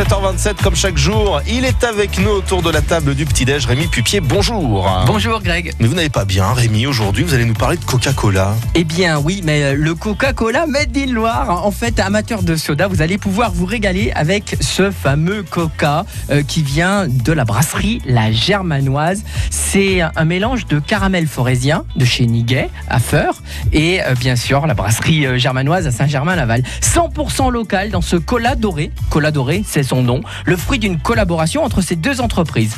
7h27 comme chaque jour, il est avec nous autour de la table du petit-déj. Rémi Pupier, bonjour. Bonjour Greg. Mais vous n'allez pas bien Rémi, aujourd'hui vous allez nous parler de Coca-Cola. Eh bien oui, mais euh, le Coca-Cola Made in Loire, en fait amateur de soda, vous allez pouvoir vous régaler avec ce fameux Coca euh, qui vient de la brasserie La Germanoise. C'est un mélange de caramel forésien de chez Niguet à Feur et euh, bien sûr la brasserie germanoise à Saint-Germain-Laval. 100% local dans ce cola doré. Cola doré, c'est son nom. Le fruit d'une collaboration entre ces deux entreprises.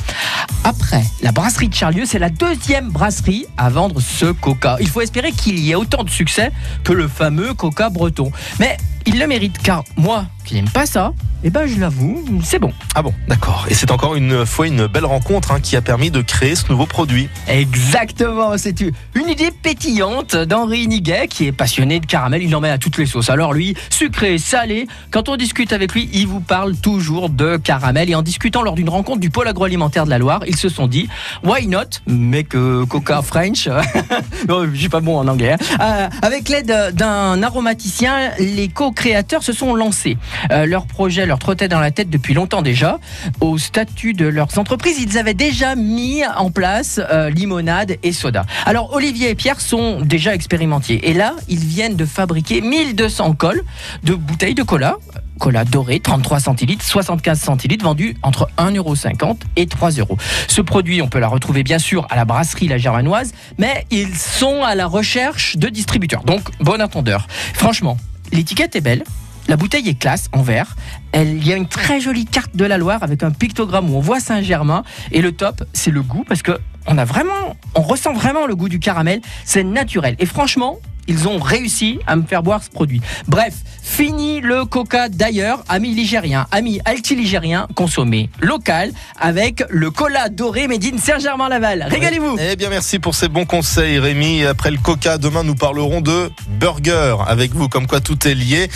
Après, la brasserie de Charlieu, c'est la deuxième brasserie à vendre ce coca. Il faut espérer qu'il y ait autant de succès que le fameux coca breton. Mais il le mérite car moi, qui n'aime pas ça, eh ben je l'avoue, c'est bon. Ah bon, d'accord. Et c'est encore une fois une belle rencontre hein, qui a permis de créer ce nouveau produit. Exactement, c'est une idée pétillante d'Henri Niguet qui est passionné de caramel, il en met à toutes les sauces. Alors lui, sucré, salé, quand on discute avec lui, il vous parle toujours de caramel et en discutant lors d'une rencontre du pôle agroalimentaire de la Loire, ils se sont dit why not, mais que Coca French, non, je suis pas bon en anglais. hein. Euh, avec l'aide d'un aromaticien, les co-créateurs se sont lancés. Euh, leur projet leur trottait dans la tête depuis longtemps déjà. Au statut de leurs entreprises, ils avaient déjà mis en place euh, limonade et soda. Alors Olivier et Pierre sont déjà expérimentiers. Et là, ils viennent de fabriquer 1200 cols de bouteilles de cola. Cola doré, 33 centilitres, 75 centilitres, vendus entre 1,50€ et 3 euros. Ce produit, on peut la retrouver bien sûr à la brasserie La Germanoise, mais ils sont à la recherche de distributeurs. Donc, bon entendeur. Franchement, l'étiquette est belle. La bouteille est classe en verre. Il y a une très jolie carte de la Loire avec un pictogramme où on voit Saint-Germain. Et le top, c'est le goût parce que on a vraiment, on ressent vraiment le goût du caramel. C'est naturel. Et franchement, ils ont réussi à me faire boire ce produit. Bref, fini le coca d'ailleurs, amis ligériens, amis altiligériens, consommez local avec le cola doré Made in Saint-Germain-Laval. Régalez-vous Eh bien merci pour ces bons conseils Rémi. Après le Coca, demain nous parlerons de burger avec vous, comme quoi tout est lié.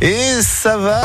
Et ça va...